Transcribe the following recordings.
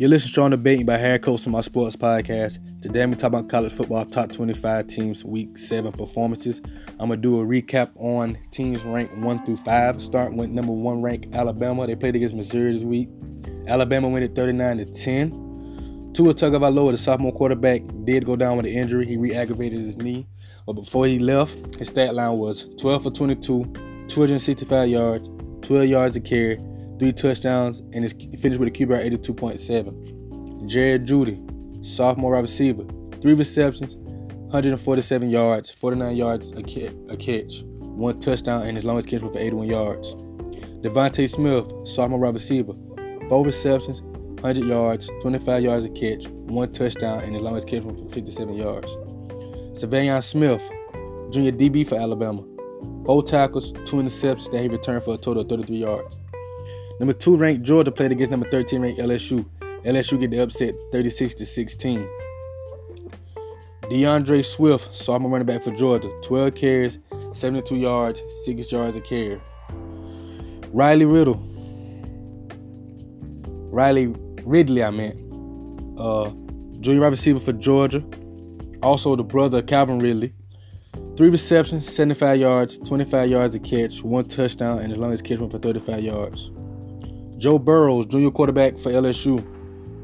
You're listening to On Debating by Harry Coach from my sports podcast. Today to talk about college football top 25 teams week 7 performances. I'm going to do a recap on teams ranked 1 through 5, starting with number 1 ranked Alabama. They played against Missouri this week. Alabama went at 39 to 10. Tua Tagovailoa, the sophomore quarterback, did go down with an injury. He re-aggravated his knee. But before he left, his stat line was 12 for 22, 265 yards, 12 yards a carry, three touchdowns, and he finished with a QBR 82.7. Jared Jeudy, sophomore wide receiver, three receptions, 147 yards, 49 yards a, catch, one touchdown, and his longest catch was for 81 yards. DeVonta Smith, sophomore wide receiver, four receptions, 100 yards, 25 yards a catch, one touchdown, and his longest catch was for 57 yards. Saivion Smith, junior DB for Alabama, four tackles, two interceptions that he returned for a total of 33 yards. Number two ranked Georgia played against number 13 ranked LSU. LSU get the upset 36 to 16. D'Andre Swift, sophomore running back for Georgia, 12 carries, 72 yards, 6 yards a carry. Riley Riddle, Riley Ridley, I meant, uh, junior wide receiver for Georgia, also the brother of Calvin Ridley. Three receptions, 75 yards, 25 yards a catch, one touchdown, and his longest catch went for 35 yards. Joe Burrows, junior quarterback for LSU,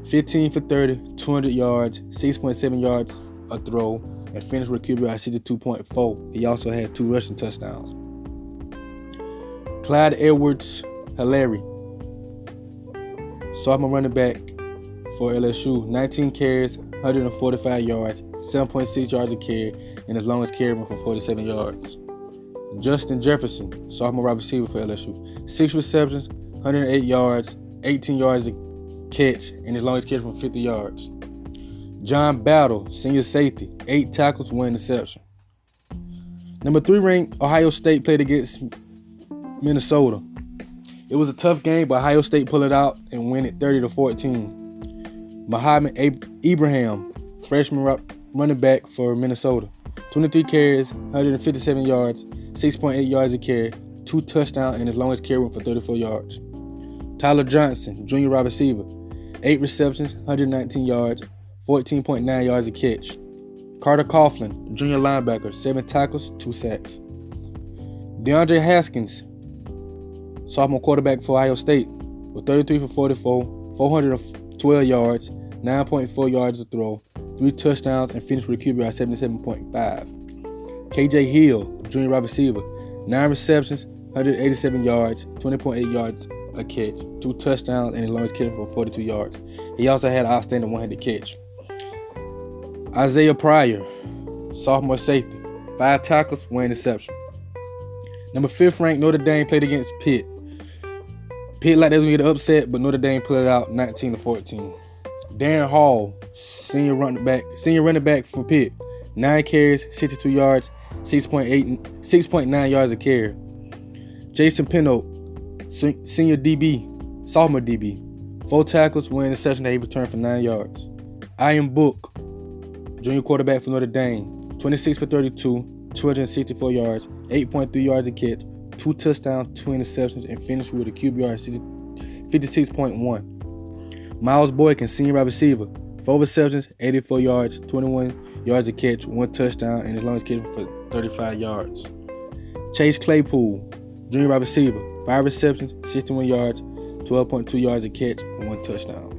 15 for 30, 200 yards, 6.7 yards a throw, and finished with QBR 62.4. He also had two rushing touchdowns. Clyde Edwards Helaire, sophomore running back for LSU, 19 carries, 145 yards, 7.6 yards a carry, and his longest carry went for 47 yards. Justin Jefferson, sophomore wide receiver for LSU, six receptions, 108 yards, 18 yards a catch, and his longest catch from 50 yards. John Battle, senior safety, eight tackles, one interception. Number three ranked Ohio State played against Minnesota. It was a tough game, but Ohio State pulled it out and win it 30 to 14. Mohamed Ibrahim, freshman running back for Minnesota, 23 carries, 157 yards, 6.8 yards a carry, two touchdowns, and his longest carry went for 34 yards. Tyler Johnson, junior wide receiver, 8 receptions, 119 yards, 14.9 yards a catch. Carter Coughlin, junior linebacker, 7 tackles, 2 sacks. DeAndre Haskins, sophomore quarterback for Ohio State, with 33 for 44, 412 yards, 9.4 yards to throw, 3 touchdowns, and finished with a QB at 77.5. KJ Hill, junior wide receiver, 9 receptions, 187 yards, 20.8 yards a catch, two touchdowns, and his longest catch for 42 yards. He also had an outstanding one-handed catch. Isaiah Pryor, sophomore safety, five tackles, one interception. Number fifth ranked Notre Dame played against Pitt. Pitt like they was get upset, but Notre Dame pulled it out 19 to 14. Darrin Hall, senior running back, senior running back for Pitt, nine carries, 62 yards, 6.8, 6.9 yards a carry. Jason Pinnock, senior DB, sophomore DB. Four tackles, one interception that he returned for nine yards. Ian Book, junior quarterback for Notre Dame, 26 for 32, 264 yards, 8.3 yards a catch, two touchdowns, two interceptions, and finished with a QBR 56.1. Miles Boykin, senior wide receiver, four receptions, 84 yards, 21 yards a catch, one touchdown, and his longest catch for 35 yards. Chase Claypool, junior wide receiver, five receptions, 61 yards, 12.2 yards a catch, and one touchdown.